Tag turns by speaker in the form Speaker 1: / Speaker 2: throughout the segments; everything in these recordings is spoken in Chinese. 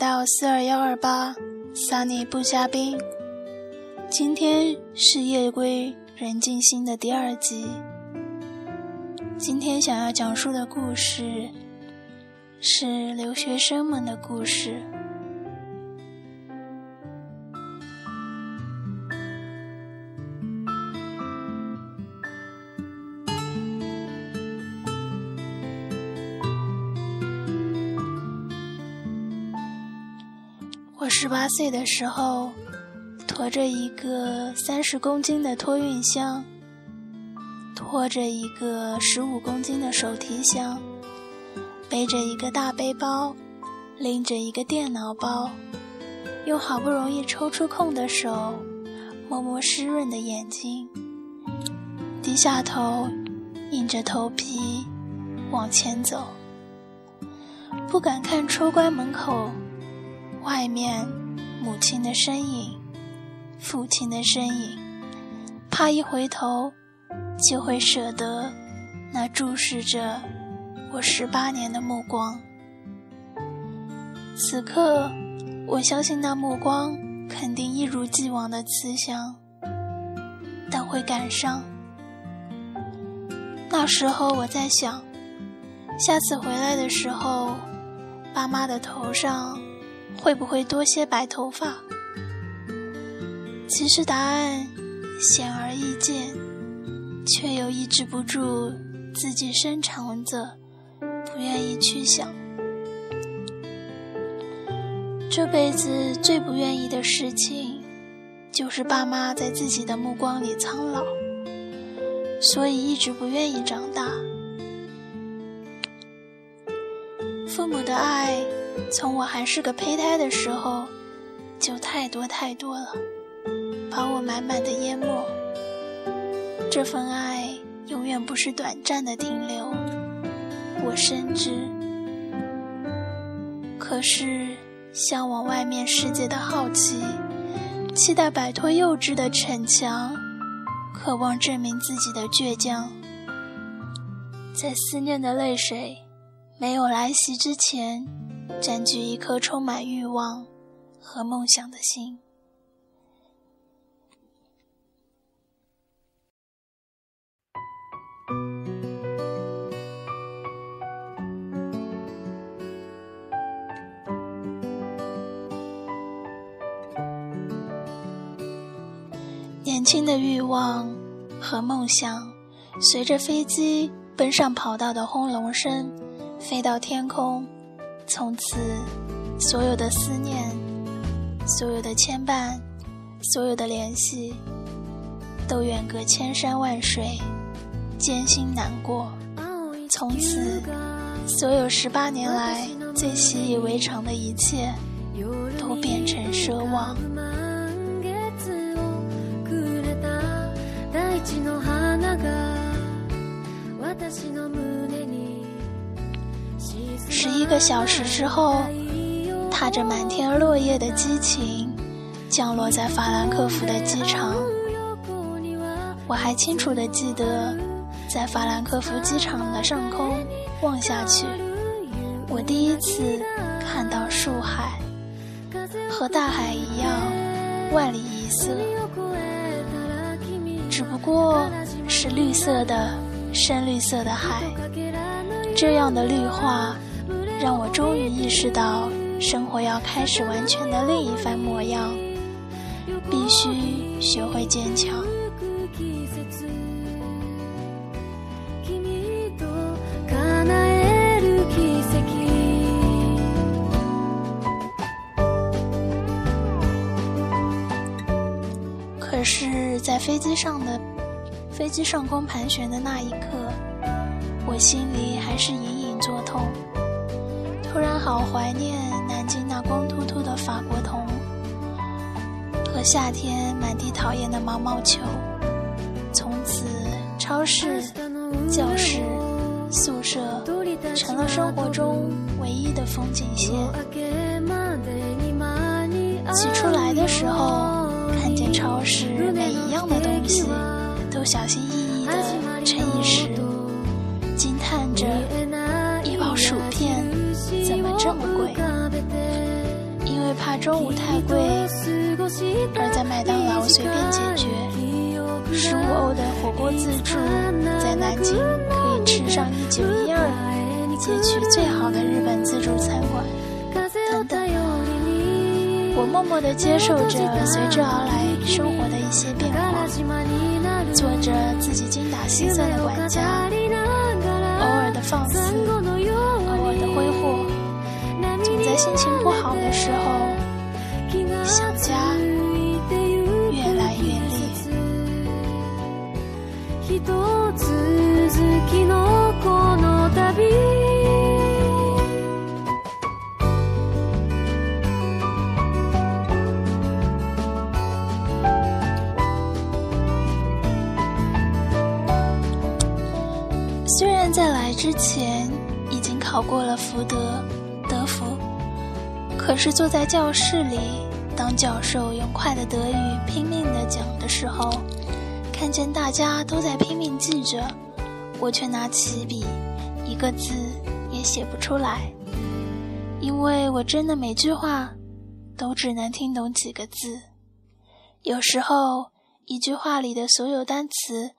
Speaker 1: 到四二幺二八，Sunny 不嘉宾。今天是夜归人静心的第二集。今天想要讲述的故事是留学生们的故事。十八岁的时候，驮着一个三十公斤的托运箱，拖着一个十五公斤的手提箱，背着一个大背包，拎着一个电脑包，用好不容易抽出空的手，摸摸湿润的眼睛，低下头，硬着头皮往前走，不敢看出关门口。外面，母亲的身影，父亲的身影，怕一回头，就会舍得那注视着我十八年的目光。此刻，我相信那目光肯定一如既往的慈祥，但会感伤。那时候我在想，下次回来的时候，爸妈的头上。会不会多些白头发？其实答案显而易见，却又抑制不住自己深藏着不愿意去想。这辈子最不愿意的事情，就是爸妈在自己的目光里苍老，所以一直不愿意长大。父母的爱。从我还是个胚胎的时候，就太多太多了，把我满满的淹没。这份爱永远不是短暂的停留，我深知。可是，向往外面世界的好奇，期待摆脱幼稚的逞强，渴望证明自己的倔强，在思念的泪水没有来袭之前。占据一颗充满欲望和梦想的心。年轻的欲望和梦想，随着飞机奔上跑道的轰隆声，飞到天空。从此，所有的思念，所有的牵绊，所有的联系，都远隔千山万水，艰辛难过。从此，所有十八年来最习以为常的一切，都变成奢望。十一个小时之后，踏着满天落叶的激情，降落在法兰克福的机场。我还清楚地记得，在法兰克福机场的上空望下去，我第一次看到树海，和大海一样万里一色，只不过是绿色的、深绿色的海。这样的绿化。让我终于意识到，生活要开始完全的另一番模样，必须学会坚强。可是，在飞机上的飞机上空盘旋的那一刻，我心里还是隐隐作痛。突然好怀念南京那光秃秃的法国桐，和夏天满地讨厌的毛毛球。从此，超市、教室、宿舍成了生活中唯一的风景线。起初来的时候，看见超市每一样的东西都小心翼翼地称一时，惊叹着中午太贵，而在麦当劳随便解决。十五欧的火锅自助，在南京可以吃上一九一二，街区最好的日本自助餐馆，等等。我默默地接受着随之而来生活的一些变化，做着自己精打细算的管家，偶尔的放肆，偶尔的挥霍，总在心情不好的时候想家越来越。虽然在来之前已经考过了福德、德福，可是坐在教室里，当教授用快的德语拼命的讲的时候。看见大家都在拼命记着，我却拿起笔，一个字也写不出来，因为我真的每句话都只能听懂几个字。有时候，一句话里的所有单词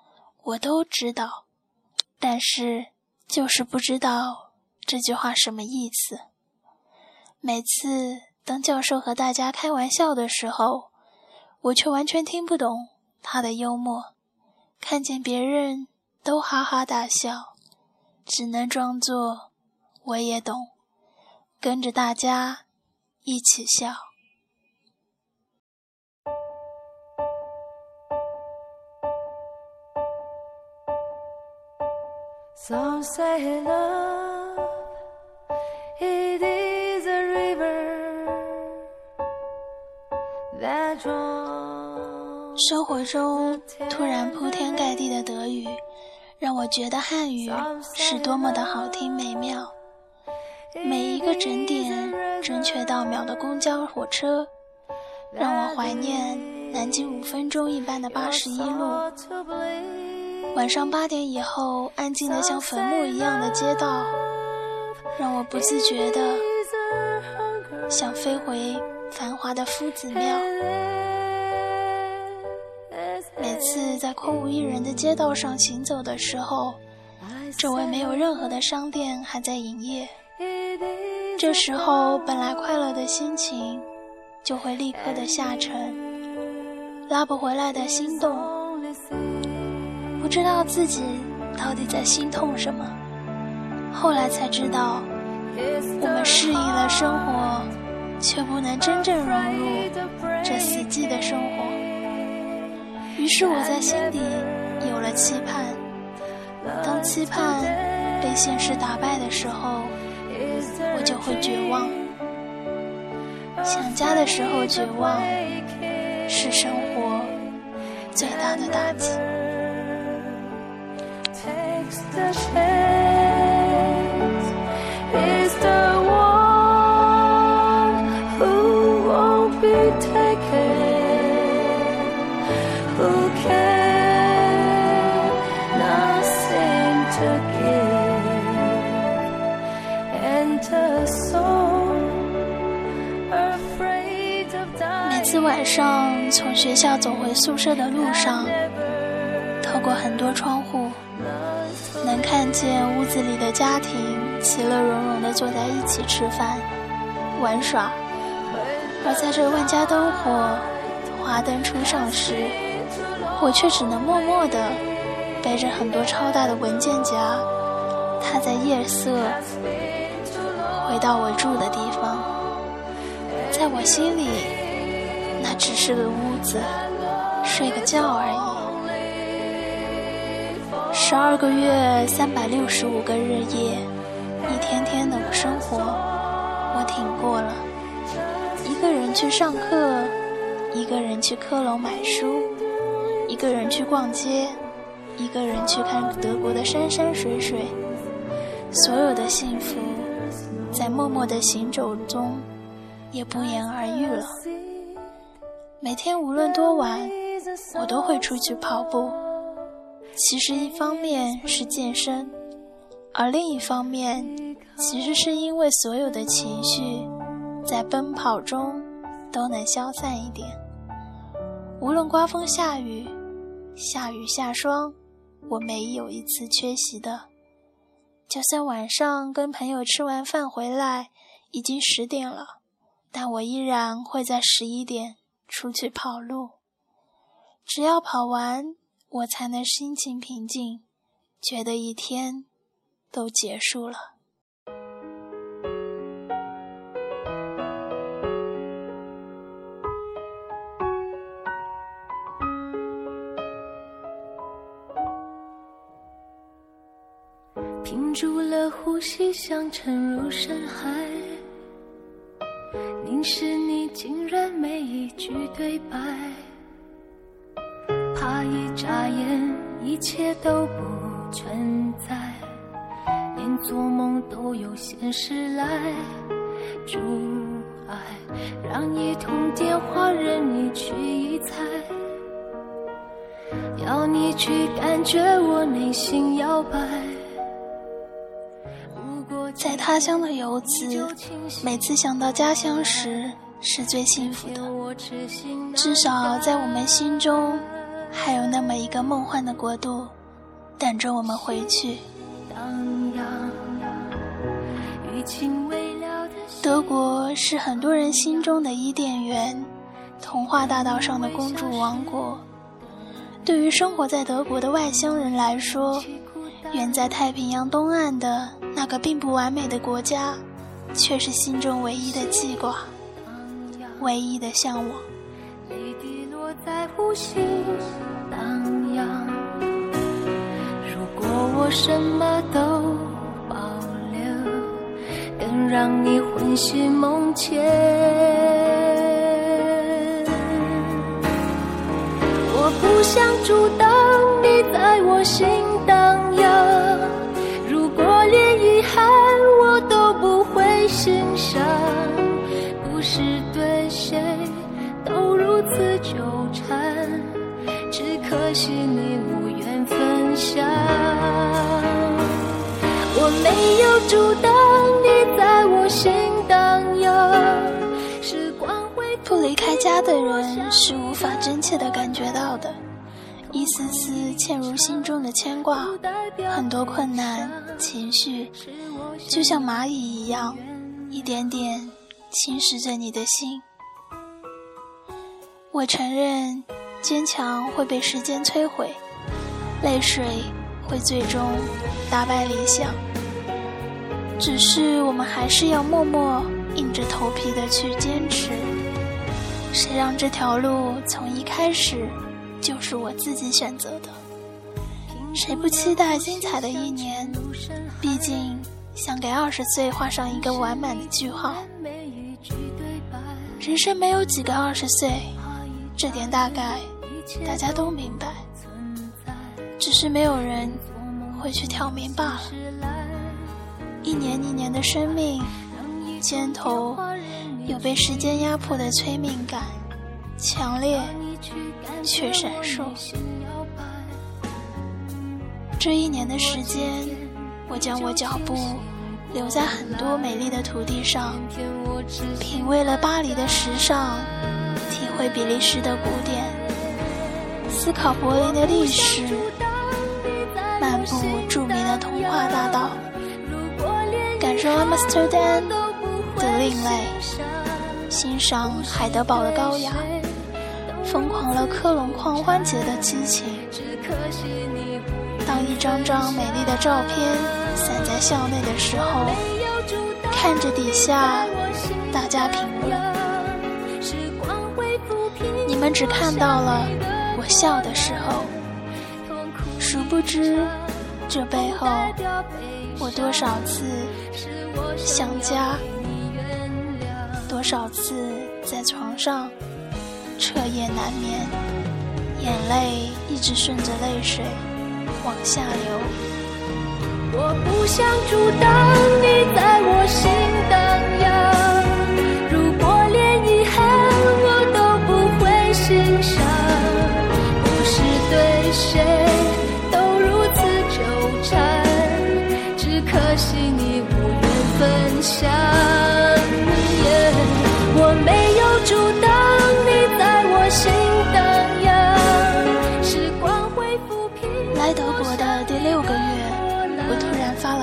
Speaker 1: 我都知道，但是就是不知道这句话什么意思。每次当教授和大家开玩笑的时候，我却完全听不懂。他的幽默，看见别人都哈哈大笑，只能装作我也懂，跟着大家一起笑。生活中突然铺天盖地的德语，让我觉得汉语是多么的好听美妙。每一个整点、准确到秒的公交、火车，让我怀念南京五分钟一班的八十一路。晚上八点以后，安静的像坟墓一样的街道，让我不自觉的想飞回繁华的夫子庙。次在空无一人的街道上行走的时候，周围没有任何的商店还在营业。这时候，本来快乐的心情就会立刻的下沉，拉不回来的心动。不知道自己到底在心痛什么。后来才知道，我们适应了生活，却不能真正融入这死寂的生活。于是我在心底有了期盼，当期盼被现实打败的时候，我就会绝望。想家的时候绝望，是生活最大的打击。每次晚上从学校走回宿舍的路上，透过很多窗户，能看见屋子里的家庭其乐融融地坐在一起吃饭、玩耍，而在这万家灯火、华灯初上时，我却只能默默地背着很多超大的文件夹，踏在夜色，到我住的地方，在我心里。那只是个屋子，睡个觉而已。十二个月，三百六十五个日夜，一天天的生活，我挺过了。一个人去上课，一个人去科隆买书，一个人去逛街，一个人去看德国的山山水水。所有的幸福，在默默的行走中，也不言而喻了。每天无论多晚，我都会出去跑步。其实一方面是健身，而另一方面，其实是因为所有的情绪在奔跑中都能消散一点。无论刮风下雨，下雨下霜，我没有一次缺席的。就算晚上跟朋友吃完饭回来，已经十点了，但我依然会在十一点出去跑路。只要跑完，我才能心情平静，觉得一天都结束了。
Speaker 2: 屏住了呼吸，想沉入深海，凝视你，竟然没一句对白。怕一眨眼，一切都不存在，连做梦都有现实来阻碍，让一通电话任你去臆猜，要你去感觉我内心摇摆。
Speaker 1: 在他乡的游子，每次想到家乡时是最幸福的。至少在我们心中，还有那么一个梦幻的国度，等着我们回去。德国是很多人心中的伊甸园，童话大道上的公主王国。对于生活在德国的外乡人来说，远在太平洋东岸的那个并不完美的国家，却是心中唯一的记挂，唯一的向往。
Speaker 2: 泪滴落在呼吸荡漾。如果我什么都保留，更让你魂系梦牵。我不想阻挡你在我心荡漾。可惜你无缘分享，我没有阻挡你在我心荡漾。时光会
Speaker 1: 不离开家的人是无法真切的感觉到的，一丝丝嵌入心中的牵挂，很多困难情绪，就像蚂蚁一样，一点点侵蚀着你的心。我承认。坚强会被时间摧毁，泪水会最终打败理想。只是我们还是要默默硬着头皮的去坚持。谁让这条路从一开始就是我自己选择的？谁不期待精彩的一年？毕竟想给二十岁画上一个完满的句号。人生没有几个二十岁，这点大概。大家都明白，只是没有人会去挑明罢了。一年一年的生命，肩头有被时间压迫的催命感，强烈却闪烁。这一年的时间，我将我脚步留在很多美丽的土地上，品味了巴黎的时尚，体会比利时的古典。思考柏林的历史，漫步著名的童话大道，感受阿姆斯特丹的另类，欣赏海德堡的高雅，疯狂了科隆狂欢节的激情。当一张张美丽的照片散在校内的时候，看着底下大家评论，你们只看到了。我笑的时候，殊不知这背后，我多少次想家，多少次在床上彻夜难眠，眼泪一直顺着泪水往下流。
Speaker 2: 我不想阻挡你在我心荡漾，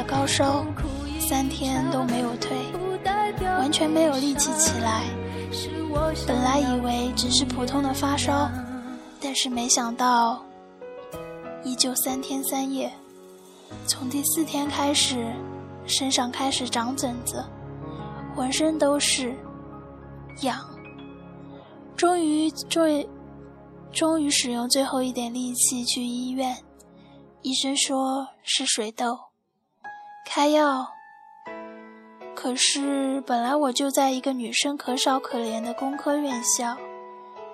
Speaker 2: 高烧三天都没有退
Speaker 1: 完全没有力气起来。本来以为只是普通的发烧但是没想到依旧三天三夜。从第四天开始身上开始长疹子浑身都是痒。终于终于终于使用最后一点力气去医院医生说是水痘。开药。可是本来我就在一个女生可少可怜的工科院校，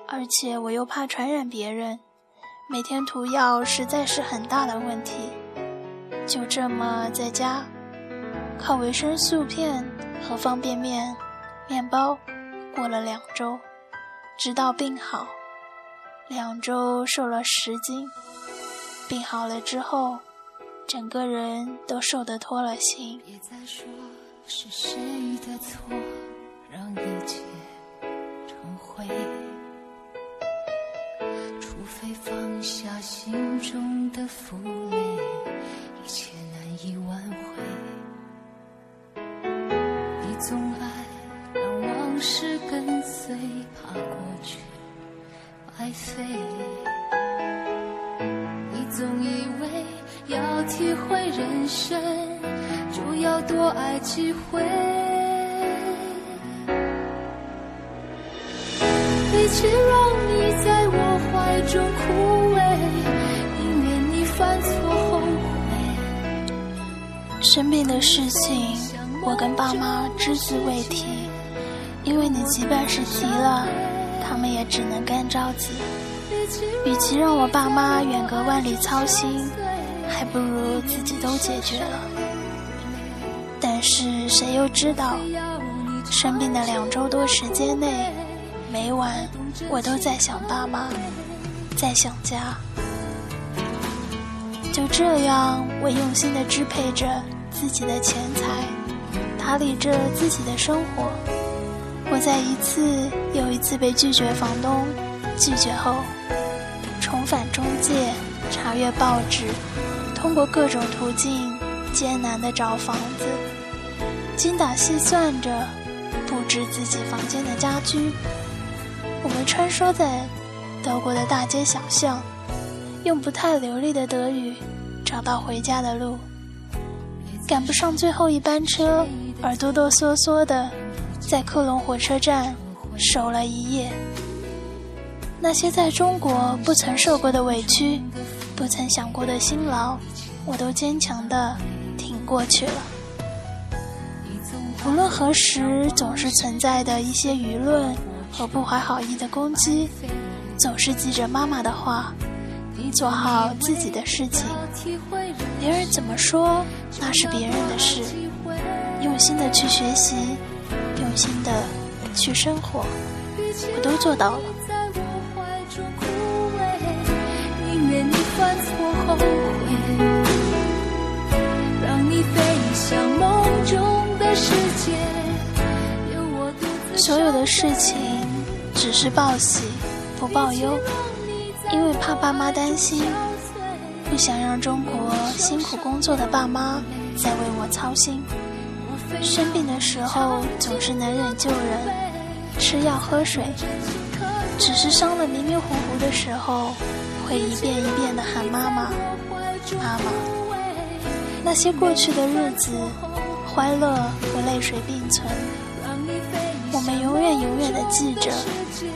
Speaker 1: 而且我又怕传染别人，每天涂药实在是很大的问题。就这么在家，靠维生素片和方便面、面包过了两周，直到病好。两周瘦了十斤，病好了之后，整个人都瘦得脱了形。是谁的错，让一切成灰？除非放下心中的负累，一切难以挽回。你总爱让往事跟随，怕过去白费。体会人生。就要多爱几回。与其让你在我怀中枯萎，宁愿你犯错后悔。生病的事情，我跟爸妈只字未提，因为你即便是提了，他们也只能干着急。与其让我爸妈远隔万里操心，还不如自己都解决了。但是谁又知道，生病的两周多时间内，每晚我都在想爸妈，在想家。就这样，我用心的支配着自己的钱财，打理着自己的生活。我在一次又一次被拒绝房东，拒绝后，重返中介，查阅报纸，通过各种途径，艰难的找房子。精打细算着布置自己房间的家居，我们穿梭在德国的大街小巷，用不太流利的德语找到回家的路。赶不上最后一班车，而哆哆嗦嗦的在科隆火车站守了一夜。那些在中国不曾受过的委屈，不曾想过的辛劳，我都坚强的挺过去了。无论何时，总是存在的一些舆论和不怀好意的攻击，总是记着妈妈的话，做好自己的事情。别人怎么说，那是别人的事。用心的去学习，用心的去生活，我都做到了。犯错后悔，让你飞向梦中。所有的事情只是报喜不报忧，因为怕爸妈担心，不想让中国辛苦工作的爸妈再为我操心。生病的时候总是能忍就忍，吃药喝水，只是伤了迷迷糊糊的时候，会一遍一遍的喊妈妈，妈妈。那些过去的日子。欢乐和泪水并存，我们永远永远的记着，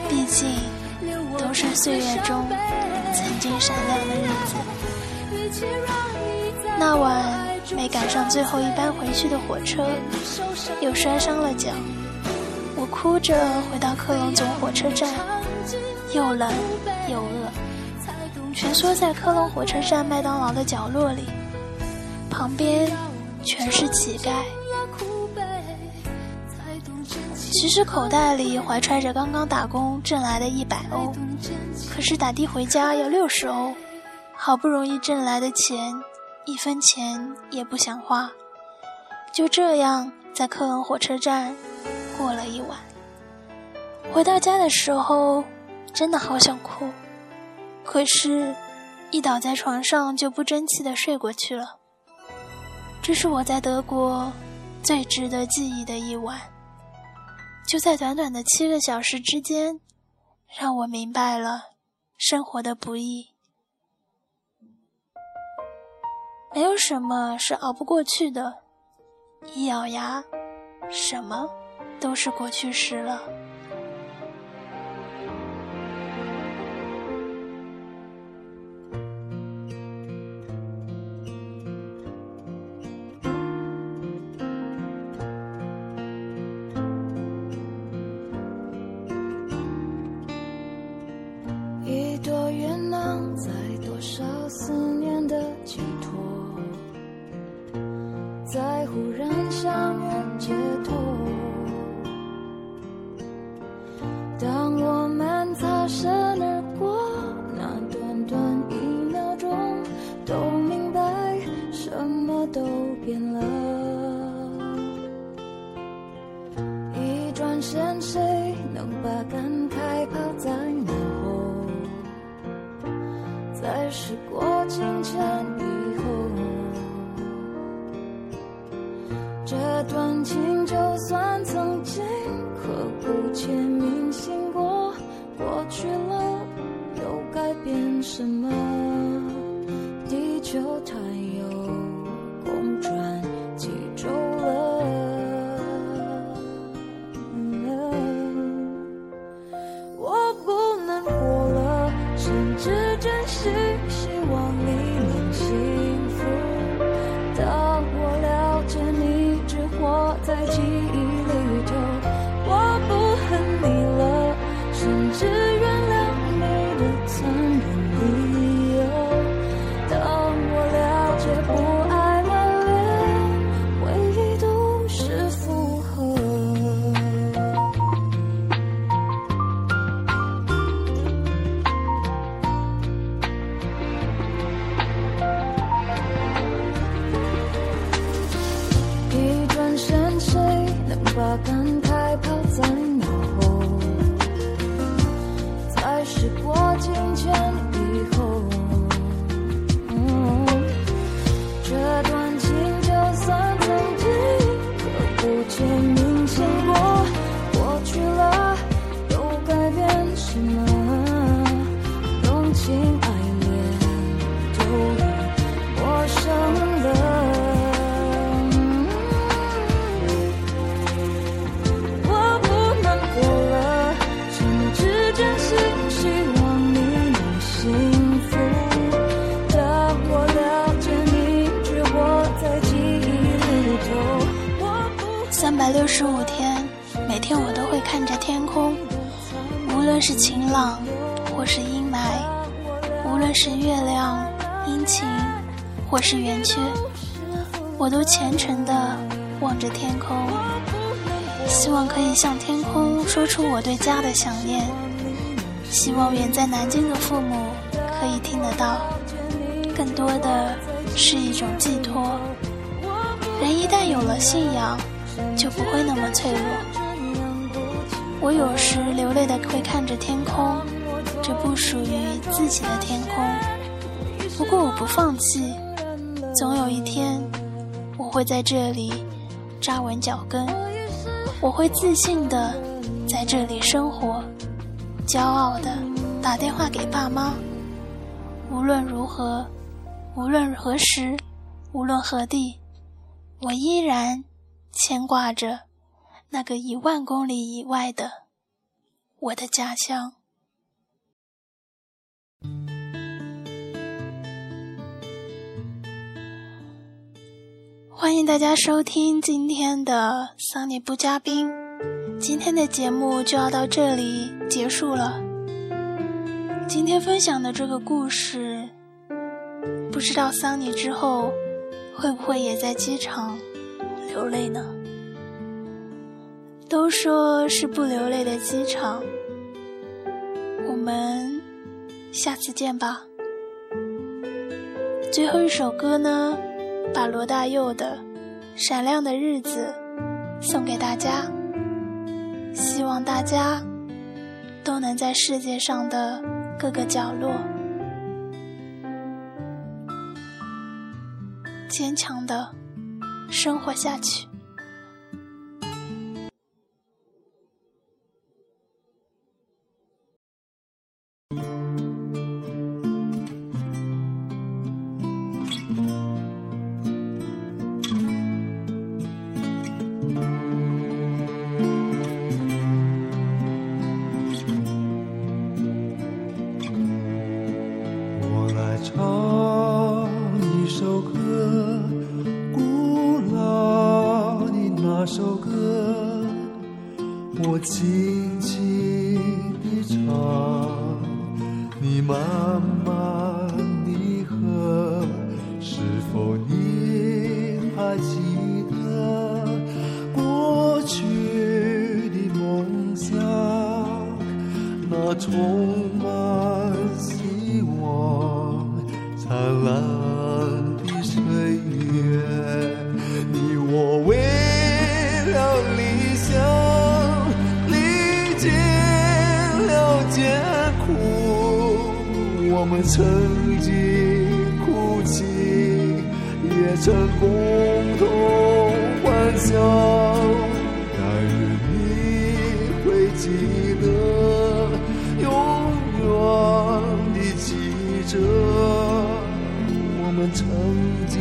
Speaker 1: 毕竟都是岁月中曾经闪亮的日子。那晚没赶上最后一班回去的火车，又摔伤了脚，我哭着回到克隆总火车站，又冷又，蜷缩在科隆火车站麦当劳的角落里，旁边。全是乞丐。其实口袋里怀揣着刚刚打工挣来的一百欧，可是打的回家要六十欧，好不容易挣来的钱，一分钱也不想花。就这样在科隆火车站过了一晚。回到家的时候，真的好想哭，可是，一倒在床上就不争气的睡过去了。这是我在德国最值得记忆的一晚。
Speaker 2: 就在短短的七个小时之间，让我明白了生活的不易。没有什么是熬不过去的，一咬牙，什么都是过去式了。天空，希望可以向天空说出我对家的想念，希望远在南京的父母可以听得到，更多的是一种寄托。人一旦有了信仰。就不会那么脆弱。我有时流泪的会看着天空，这不属于自己的天空。不过我不放弃，总有一天我会在这里扎稳脚跟，我会自信的在这里生活，骄傲的打电话给爸妈。无论如何，无论何时，无论何地，我依然。牵挂着那个一万公里以外的我的家乡。欢迎大家收听今天的桑尼布嘉宾。今天的节目就要到这里结束了。今天分享的这个故事，不知道桑尼之后会不会也在机场。流泪呢？都说是不流泪的机场。我们下次见吧。最后一首歌呢，把罗大佑的《闪亮的日子》送给大家。希望大家都能在世界上的各个角落坚强地。生活下去。
Speaker 3: 我们曾经哭泣，也曾共同欢笑。但愿你会记得，永远的记着，我们曾经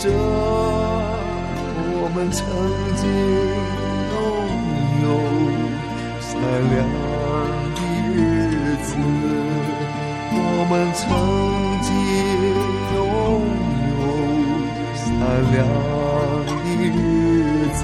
Speaker 3: 着，我们曾经。拥有闪亮的日子，我们曾经拥有闪亮的日子